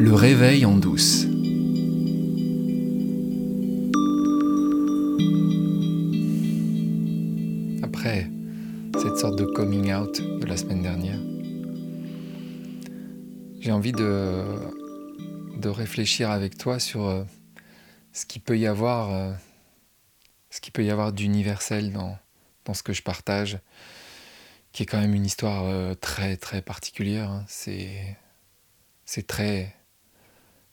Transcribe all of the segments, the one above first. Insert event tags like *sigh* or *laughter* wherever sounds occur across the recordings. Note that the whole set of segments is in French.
Le réveil en douce. Après cette sorte de coming out de la semaine dernière, j'ai envie de, de réfléchir avec toi sur euh, ce qu'il peut y avoir, euh, ce peut y avoir d'universel dans, dans ce que je partage, qui est quand même une histoire euh, très très particulière. hein. C'est c'est très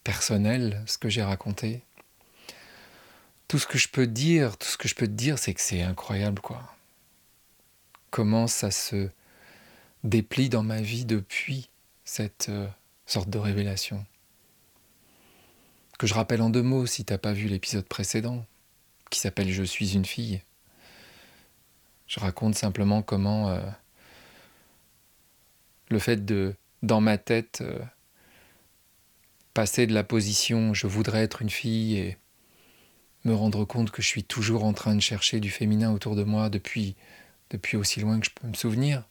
personnel ce que j'ai raconté. Tout ce que je peux dire, tout ce que je peux te dire, c'est que c'est incroyable quoi. Comment ça se déplie dans ma vie depuis cette euh, sorte de révélation. Que je rappelle en deux mots si t'as pas vu l'épisode précédent, qui s'appelle Je suis une fille. Je raconte simplement comment euh, le fait de, dans ma tête, euh, passer de la position je voudrais être une fille et me rendre compte que je suis toujours en train de chercher du féminin autour de moi depuis, depuis aussi loin que je peux me souvenir,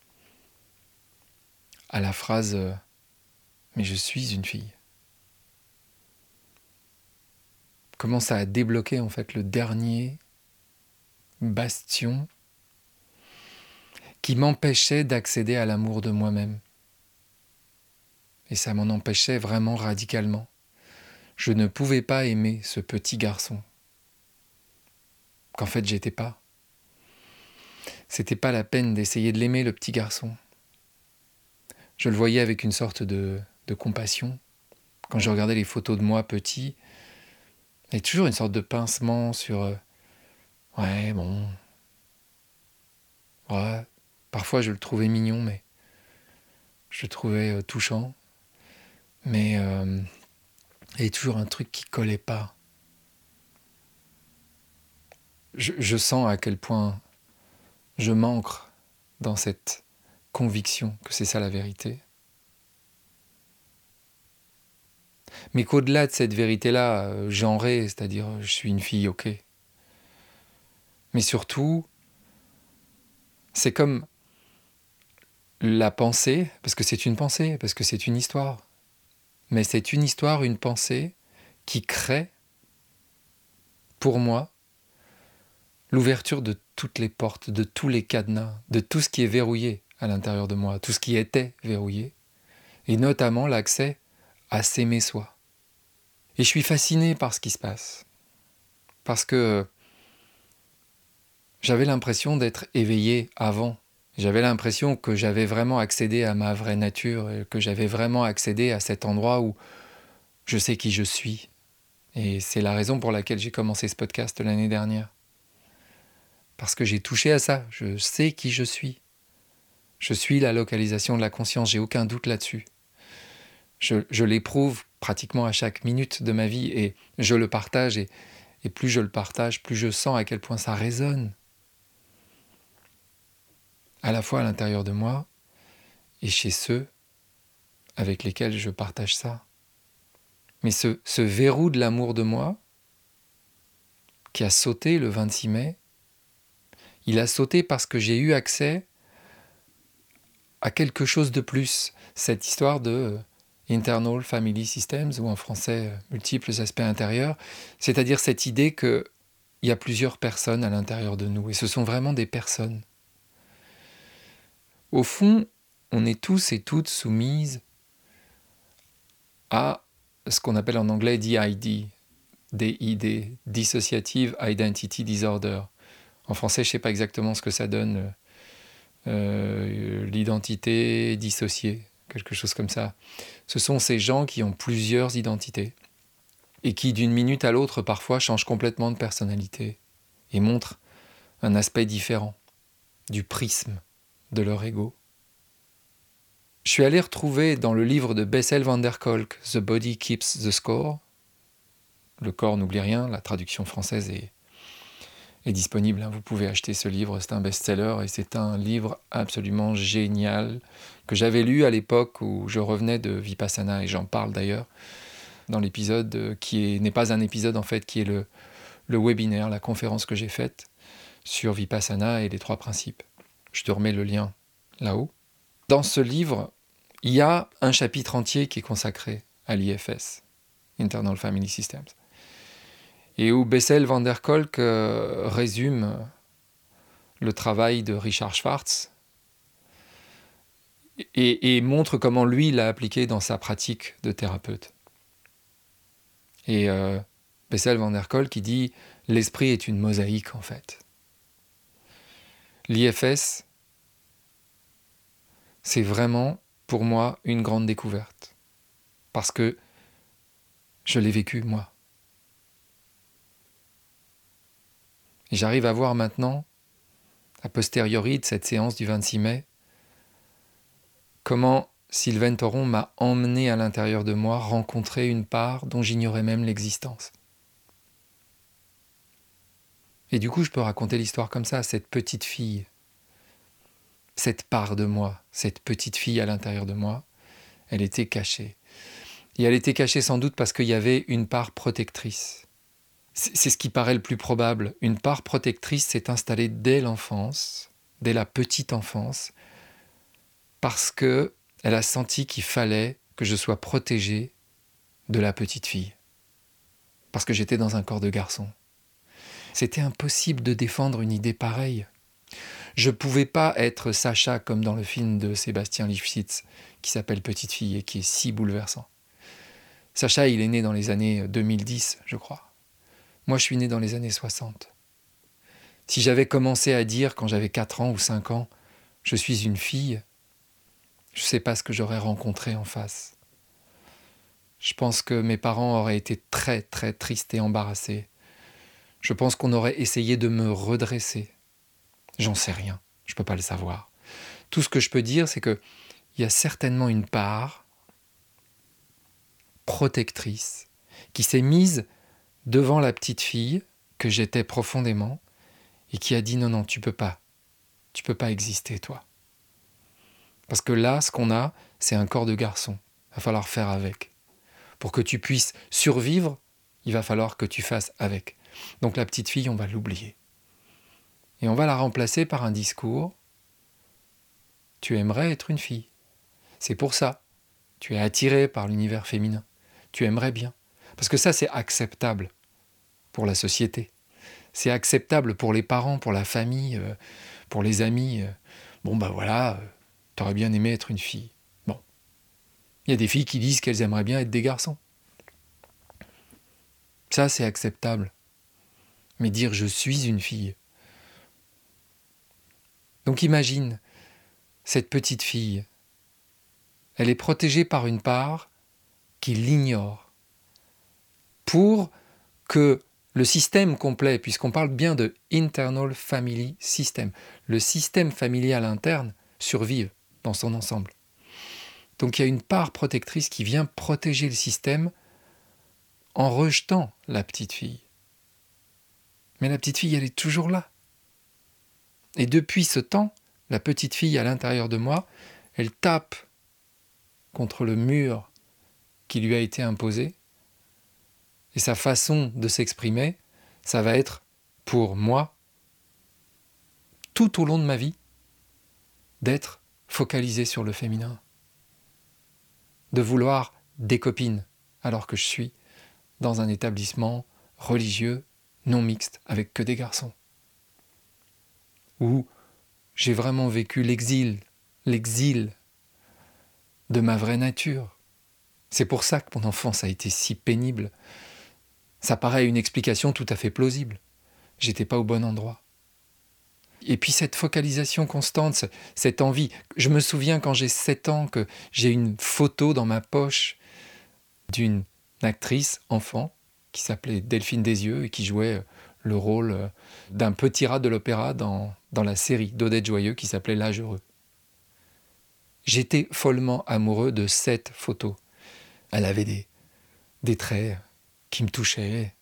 à la phrase euh, Mais je suis une fille. Comment ça a débloqué en fait le dernier bastion qui m'empêchait d'accéder à l'amour de moi-même? Et ça m'en empêchait vraiment radicalement. Je ne pouvais pas aimer ce petit garçon. Qu'en fait, j'étais pas. C'était pas la peine d'essayer de l'aimer, le petit garçon. Je le voyais avec une sorte de, compassion. Quand je regardais les photos de moi petit, il y a toujours une sorte de pincement sur. euh, ouais, bon. Ouais, parfois je le trouvais mignon, mais je le trouvais euh, touchant. Mais euh, il y avait toujours un truc qui collait pas. Je, sens à quel point je manque dans cette conviction que c'est ça la vérité. Mais qu'au-delà de cette vérité-là, euh, genrée, c'est-à-dire je suis une fille, ok. Mais surtout, c'est comme la pensée, parce que c'est une pensée, parce que c'est une histoire. Mais c'est une histoire, une pensée qui crée, pour moi, l'ouverture de toutes les portes, de tous les cadenas, de tout ce qui est verrouillé à l'intérieur de moi, tout ce qui était verrouillé, et notamment l'accès à s'aimer soi. Et je suis fasciné par ce qui se passe, parce que j'avais l'impression d'être éveillé avant. J'avais l'impression que j'avais vraiment accédé à ma vraie nature, que j'avais vraiment accédé à cet endroit où je sais qui je suis. Et c'est la raison pour laquelle j'ai commencé ce podcast l'année dernière. Parce que j'ai touché à ça, je sais qui je suis. Je suis la localisation de la conscience, j'ai aucun doute là-dessus. Je, je l'éprouve pratiquement à chaque minute de ma vie et je le partage et, et plus je le partage, plus je sens à quel point ça résonne à la fois à l'intérieur de moi et chez ceux avec lesquels je partage ça. Mais ce, verrou de l'amour de moi, qui a sauté le 26 mai, il a sauté parce que j'ai eu accès à quelque chose de plus. Cette histoire de Internal Family Systems, ou en français euh, multiples aspects intérieurs, c'est-à-dire cette idée qu'il y a plusieurs personnes à l'intérieur de nous, et ce sont vraiment des personnes. Au fond, on est tous et toutes soumises à ce qu'on appelle en anglais DID, DID, Dissociative Identity Disorder. En français, je ne sais pas exactement ce que ça donne, euh, l'identité dissociée, quelque chose comme ça. Ce sont ces gens qui ont plusieurs identités et qui, d'une minute à l'autre, parfois changent complètement de personnalité et montrent un aspect différent du prisme de leur ego. Je suis allé retrouver dans le livre de Bessel van der Kolk, The Body Keeps the Score. Le corps n'oublie rien, la traduction française est, disponible. hein. Vous pouvez acheter ce livre, c'est un best-seller et c'est un livre absolument génial que j'avais lu à l'époque où je revenais de Vipassana et j'en parle d'ailleurs dans l'épisode qui est- n'est pas un épisode en fait, qui est le, le webinaire, la conférence que j'ai faite sur Vipassana et les trois principes. Je te remets le lien là-haut. Dans ce livre, il y a un chapitre entier qui est consacré à l'IFS, Internal Family Systems, et où Bessel van der Kolk euh, résume le travail de Richard Schwartz et, montre comment lui l'a appliqué dans sa pratique de thérapeute. Et euh, Bessel van der Kolk qui dit l'esprit est une mosaïque en fait. L'IFS, c'est vraiment pour moi une grande découverte. Parce que je l'ai vécu moi. J'arrive à voir maintenant, a posteriori de cette séance du 26 mai, comment Sylvain Toron m'a emmené à l'intérieur de moi rencontrer une part dont j'ignorais même l'existence. Et du coup, je peux raconter l'histoire comme ça, cette petite fille, cette part de moi, cette petite fille à l'intérieur de moi, elle était cachée. Et elle était cachée sans doute parce qu'il y avait une part protectrice. C'est ce qui paraît le plus probable. Une part protectrice s'est installée dès l'enfance, dès la petite enfance, parce que elle a senti qu'il fallait que je sois protégé de la petite fille, parce que j'étais dans un corps de garçon. C'était impossible de défendre une idée pareille. Je ne pouvais pas être Sacha comme dans le film de Sébastien Lifshitz qui s'appelle Petite fille et qui est si bouleversant. Sacha, il est né dans les années 2010, je crois. Moi, je suis né dans les années 60. Si j'avais commencé à dire quand j'avais 4 ans ou 5 ans, je suis une fille, je ne sais pas ce que j'aurais rencontré en face. Je pense que mes parents auraient été très très tristes et embarrassés. Je pense qu'on aurait essayé de me redresser. J'en sais rien, je ne peux pas le savoir. Tout ce que je peux dire, c'est qu'il y a certainement une part protectrice qui s'est mise devant la petite fille que j'étais profondément et qui a dit non non tu peux pas. Tu peux pas exister toi. Parce que là ce qu'on a c'est un corps de garçon. Il va falloir faire avec. Pour que tu puisses survivre il va falloir que tu fasses avec. Donc la petite fille, on va l'oublier. Et on va la remplacer par un discours. Tu aimerais être une fille. C'est pour ça. Tu es attiré par l'univers féminin. Tu aimerais bien. Parce que ça, c'est acceptable pour la société. C'est acceptable pour les parents, pour la famille, euh, pour les amis. Euh. Bon, ben voilà, euh, t'aurais bien aimé être une fille. Bon. Il y a des filles qui disent qu'elles aimeraient bien être des garçons. Ça, c'est acceptable mais dire je suis une fille. Donc imagine cette petite fille. Elle est protégée par une part qui l'ignore. Pour que le système complet, puisqu'on parle bien de internal family system, le système familial interne survive dans son ensemble. Donc il y a une part protectrice qui vient protéger le système en rejetant la petite fille. Mais la petite fille, elle est toujours là. Et depuis ce temps, la petite fille à l'intérieur de moi, elle tape contre le mur qui lui a été imposé. Et sa façon de s'exprimer, ça va être pour moi, tout au long de ma vie, d'être focalisé sur le féminin. De vouloir des copines alors que je suis dans un établissement religieux non mixte avec que des garçons. Où j'ai vraiment vécu l'exil, l'exil de ma vraie nature. C'est pour ça que mon enfance a été si pénible. Ça paraît une explication tout à fait plausible. J'étais pas au bon endroit. Et puis cette focalisation constante, cette envie. Je me souviens quand j'ai 7 ans que j'ai une photo dans ma poche d'une actrice enfant qui s'appelait Delphine Desieux et qui jouait le rôle d'un petit rat de l'opéra dans, dans la série d'Odette Joyeux qui s'appelait L'âge heureux. J'étais follement amoureux de cette photo. Elle avait des, des traits qui me touchaient,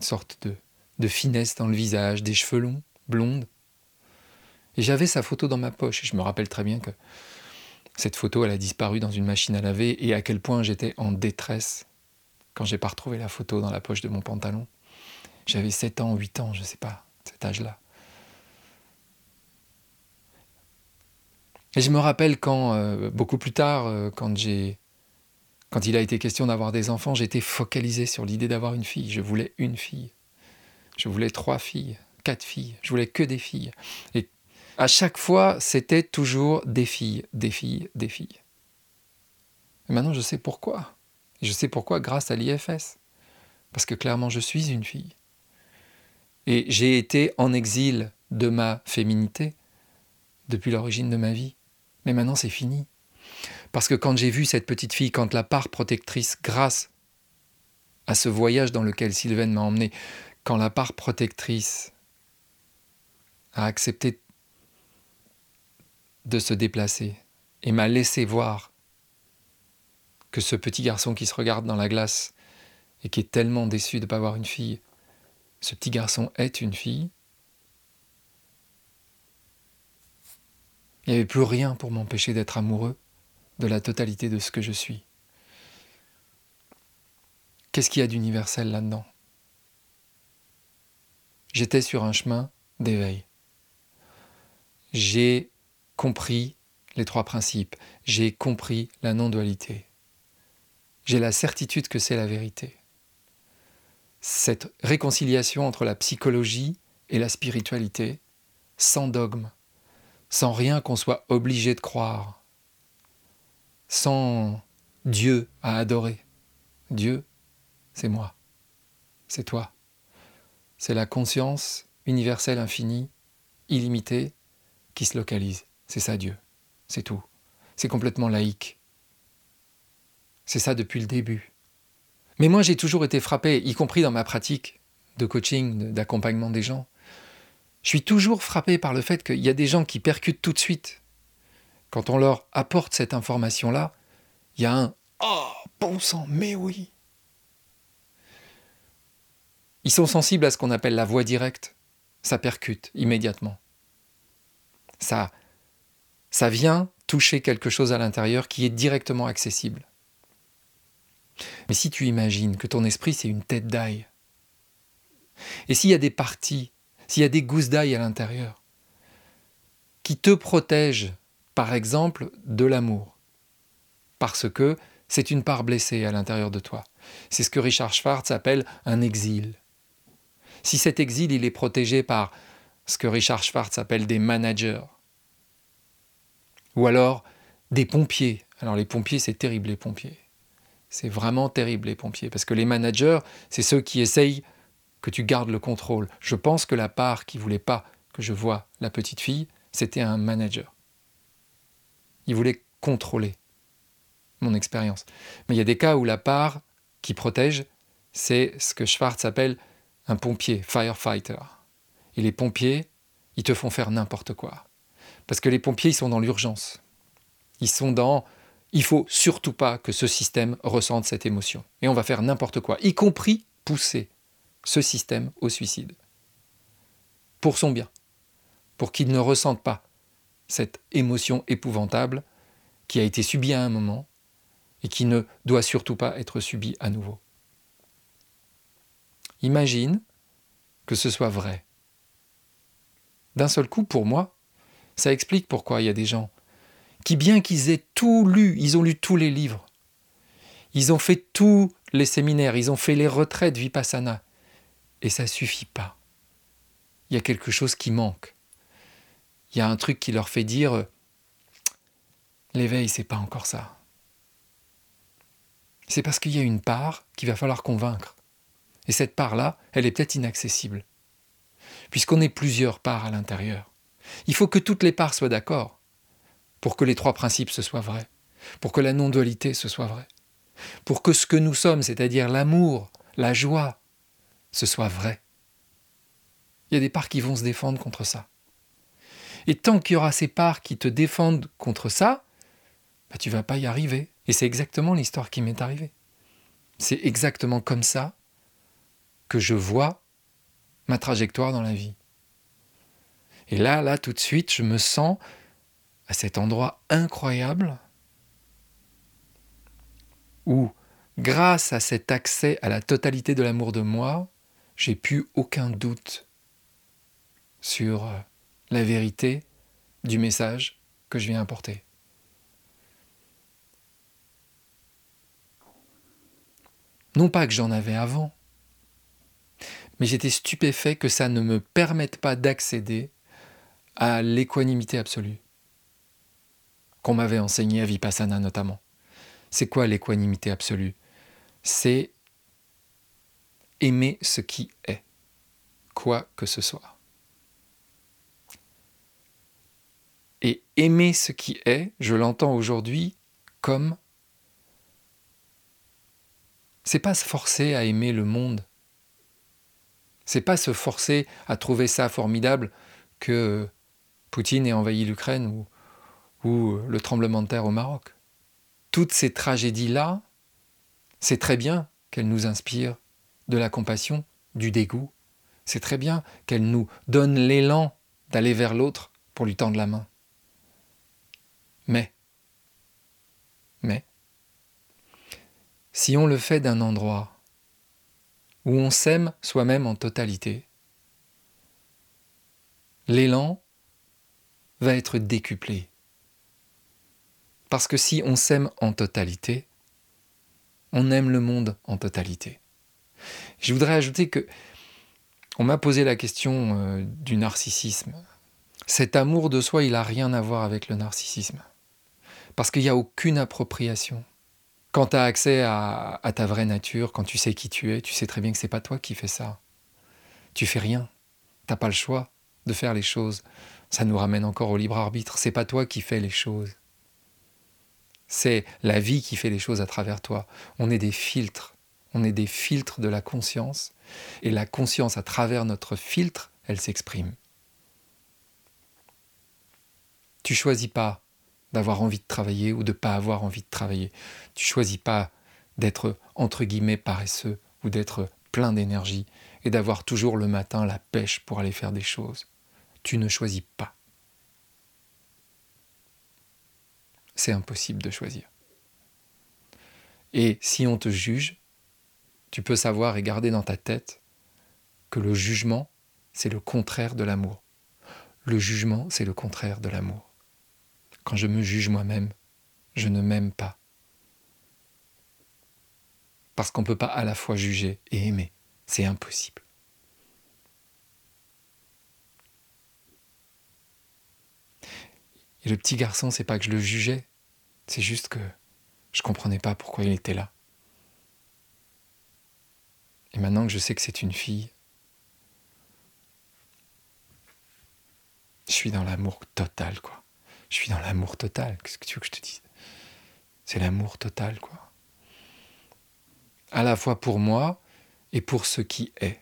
une sorte de, de finesse dans le visage, des cheveux longs, blondes. Et j'avais sa photo dans ma poche. Et je me rappelle très bien que cette photo, elle a disparu dans une machine à laver et à quel point j'étais en détresse quand j'ai pas retrouvé la photo dans la poche de mon pantalon. J'avais 7 ans, 8 ans, je sais pas, cet âge-là. Et je me rappelle quand, euh, beaucoup plus tard, euh, quand il a été question d'avoir des enfants, j'étais focalisé sur l'idée d'avoir une fille. Je voulais une fille. Je voulais trois filles, quatre filles. Je voulais que des filles. Et à chaque fois, c'était toujours des filles, des filles, des filles. Et maintenant, je sais pourquoi. Je sais pourquoi grâce à l'IFS. Parce que clairement, je suis une fille. Et j'ai été en exil de ma féminité depuis l'origine de ma vie. Mais maintenant, c'est fini. Parce que quand j'ai vu cette petite fille, quand la part protectrice, grâce à ce voyage dans lequel Sylvaine m'a emmené, quand la part protectrice a accepté de se déplacer et m'a laissé voir que ce petit garçon qui se regarde dans la glace et qui est tellement déçu de ne pas avoir une fille, ce petit garçon est une fille, il n'y avait plus rien pour m'empêcher d'être amoureux de la totalité de ce que je suis. Qu'est-ce qu'il y a d'universel là-dedans? J'étais sur un chemin d'éveil. J'ai compris les trois principes. J'ai compris la non-dualité. J'ai la certitude que c'est la vérité. Cette réconciliation entre la psychologie et la spiritualité, sans dogme, sans rien qu'on soit obligé de croire, sans Dieu à adorer. Dieu, c'est moi, c'est toi. C'est la conscience universelle infinie, illimitée, qui se localise. C'est ça Dieu, c'est tout. C'est complètement laïque. C'est ça depuis le début. Mais moi j'ai toujours été frappé, y compris dans ma pratique de coaching, d'accompagnement des gens. Je suis toujours frappé par le fait qu'il y a des gens qui percutent tout de suite. Quand on leur apporte cette information-là, il y a un Oh, bon sang, mais oui Ils sont sensibles à ce qu'on appelle la voix directe. Ça percute immédiatement. Ça, ça vient toucher quelque chose à l'intérieur qui est directement accessible. Mais si tu imagines que ton esprit, c'est une tête d'ail, et s'il y a des parties s'il y a des gousses d'ail à l'intérieur, qui te protègent, par exemple, de l'amour, parce que c'est une part blessée à l'intérieur de toi. C'est ce que Richard Schwartz appelle un exil. Si cet exil, il est protégé par ce que Richard Schwartz appelle des managers, ou alors des pompiers. Alors les pompiers, c'est terrible les pompiers. C'est vraiment terrible les pompiers, parce que les managers, c'est ceux qui essayent que tu gardes le contrôle. Je pense que la part qui voulait pas que je voie la petite fille, c'était un manager. Il voulait contrôler mon expérience. Mais il y a des cas où la part qui protège, c'est ce que Schwartz appelle un pompier, firefighter. Et les pompiers, ils te font faire n'importe quoi. Parce que les pompiers, ils sont dans l'urgence. Ils sont dans il faut surtout pas que ce système ressente cette émotion. Et on va faire n'importe quoi, y compris pousser ce système au suicide. Pour son bien, pour qu'il ne ressente pas cette émotion épouvantable qui a été subie à un moment et qui ne doit surtout pas être subie à nouveau. Imagine que ce soit vrai. D'un seul coup, pour moi, ça explique pourquoi il y a des gens qui, bien qu'ils aient tout lu, ils ont lu tous les livres, ils ont fait tous les séminaires, ils ont fait les retraites vipassana, et ça suffit pas. Il y a quelque chose qui manque. Il y a un truc qui leur fait dire l'éveil, c'est pas encore ça. C'est parce qu'il y a une part qu'il va falloir convaincre. Et cette part-là, elle est peut-être inaccessible. Puisqu'on est plusieurs parts à l'intérieur. Il faut que toutes les parts soient d'accord pour que les trois principes se soient vrais, pour que la non-dualité se soit vraie, pour que ce que nous sommes, c'est-à-dire l'amour, la joie, ce soit vrai. Il y a des parts qui vont se défendre contre ça. Et tant qu'il y aura ces parts qui te défendent contre ça, bah, tu vas pas y arriver. Et c'est exactement l'histoire qui m'est arrivée. C'est exactement comme ça que je vois ma trajectoire dans la vie. Et là, là, tout de suite, je me sens à cet endroit incroyable où, grâce à cet accès à la totalité de l'amour de moi, j'ai plus aucun doute sur euh, la vérité du message que je viens apporter. Non pas que j'en avais avant, mais j'étais stupéfait que ça ne me permette pas d'accéder à l'équanimité absolue qu'on m'avait enseigné à Vipassana notamment. C'est quoi l'équanimité absolue? C'est aimer ce qui est, quoi que ce soit. Et aimer ce qui est, je l'entends aujourd'hui comme c'est pas se forcer à aimer le monde. C'est pas se forcer à trouver ça formidable que Poutine ait envahi l'Ukraine ou, ou le tremblement de terre au Maroc. Toutes ces tragédies-là, c'est très bien qu'elles nous inspirent de la compassion, du dégoût. C'est très bien qu'elles nous donnent l'élan d'aller vers l'autre pour lui tendre la main. Mais, mais, si on le fait d'un endroit où on s'aime soi-même en totalité, l'élan va être décuplé. Parce que si on s'aime en totalité, on aime le monde en totalité. Je voudrais ajouter que on m'a posé la question euh, du narcissisme. Cet amour de soi, il n'a rien à voir avec le narcissisme. Parce qu'il n'y a aucune appropriation. Quand tu as accès à, ta vraie nature, quand tu sais qui tu es, tu sais très bien que c'est pas toi qui fais ça. Tu fais rien. T'as pas le choix de faire les choses. Ça nous ramène encore au libre arbitre. C'est pas toi qui fais les choses. C'est la vie qui fait les choses à travers toi. On est des filtres. On est des filtres de la conscience. Et la conscience, à travers notre filtre, elle s'exprime. Tu choisis pas d'avoir envie de travailler ou de pas avoir envie de travailler. Tu choisis pas d'être entre guillemets paresseux ou d'être plein d'énergie et d'avoir toujours le matin la pêche pour aller faire des choses. Tu ne choisis pas. C'est impossible de choisir. Et si on te juge, tu peux savoir et garder dans ta tête que le jugement, c'est le contraire de l'amour. Le jugement, c'est le contraire de l'amour. Quand je me juge moi-même, je ne m'aime pas. Parce qu'on ne peut pas à la fois juger et aimer. C'est impossible. Et le petit garçon, c'est pas que je le jugeais, c'est juste que je comprenais pas pourquoi il était là. Et maintenant que je sais que c'est une fille, je suis dans l'amour total, quoi. Je suis dans l'amour total. Qu'est-ce que tu veux que je te dise? C'est l'amour total, quoi. À la fois pour moi et pour ce qui est.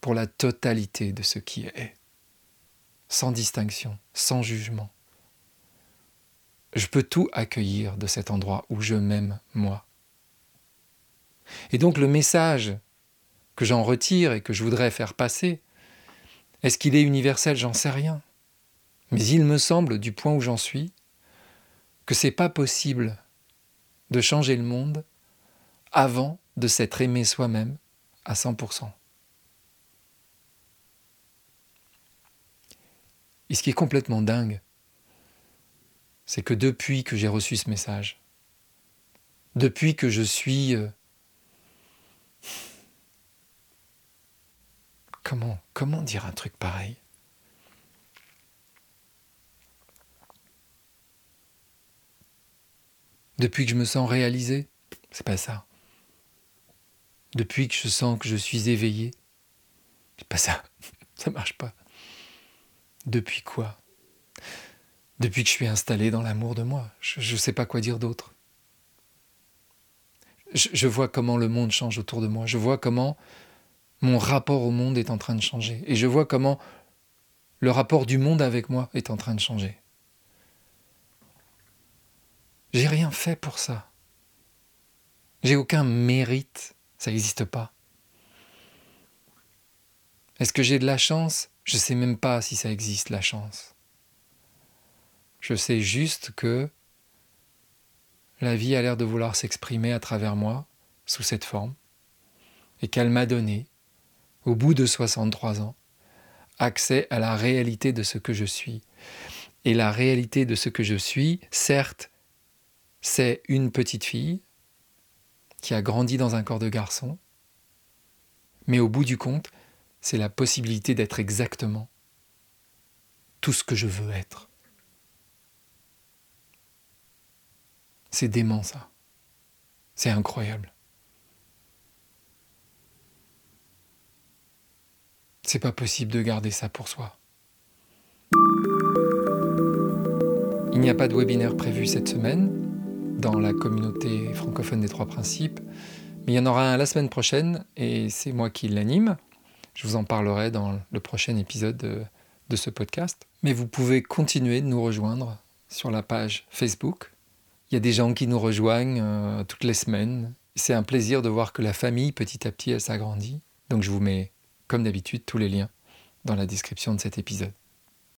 Pour la totalité de ce qui est. Sans distinction, sans jugement. Je peux tout accueillir de cet endroit où je m'aime moi. Et donc le message que j'en retire et que je voudrais faire passer, est-ce qu'il est universel? J'en sais rien. Mais il me semble, du point où j'en suis, que c'est pas possible de changer le monde avant de s'être aimé soi-même à 100%. Et ce qui est complètement dingue, c'est que depuis que j'ai reçu ce message, depuis que je suis... comment, comment dire un truc pareil? Depuis que je me sens réalisé, c'est pas ça. Depuis que je sens que je suis éveillé, c'est pas ça. *laughs* Ça marche pas. Depuis quoi? Depuis que je suis installé dans l'amour de moi. Je ne sais pas quoi dire d'autre. Je, je vois comment le monde change autour de moi. Je vois comment mon rapport au monde est en train de changer. Et je vois comment le rapport du monde avec moi est en train de changer. J'ai rien fait pour ça. J'ai aucun mérite. Ça n'existe pas. Est-ce que j'ai de la chance? Je ne sais même pas si ça existe, la chance. Je sais juste que la vie a l'air de vouloir s'exprimer à travers moi sous cette forme et qu'elle m'a donné, au bout de 63 ans, accès à la réalité de ce que je suis. Et la réalité de ce que je suis, certes, c'est une petite fille qui a grandi dans un corps de garçon, mais au bout du compte, c'est la possibilité d'être exactement tout ce que je veux être. C'est dément ça. C'est incroyable. C'est pas possible de garder ça pour soi. Il n'y a pas de webinaire prévu cette semaine dans la communauté francophone des trois principes, mais il y en aura un la semaine prochaine et c'est moi qui l'anime. Je vous en parlerai dans le prochain épisode de, ce podcast. Mais vous pouvez continuer de nous rejoindre sur la page Facebook. Il y a des gens qui nous rejoignent euh, toutes les semaines. C'est un plaisir de voir que la famille, petit à petit, elle s'agrandit. Donc je vous mets, comme d'habitude, tous les liens dans la description de cet épisode.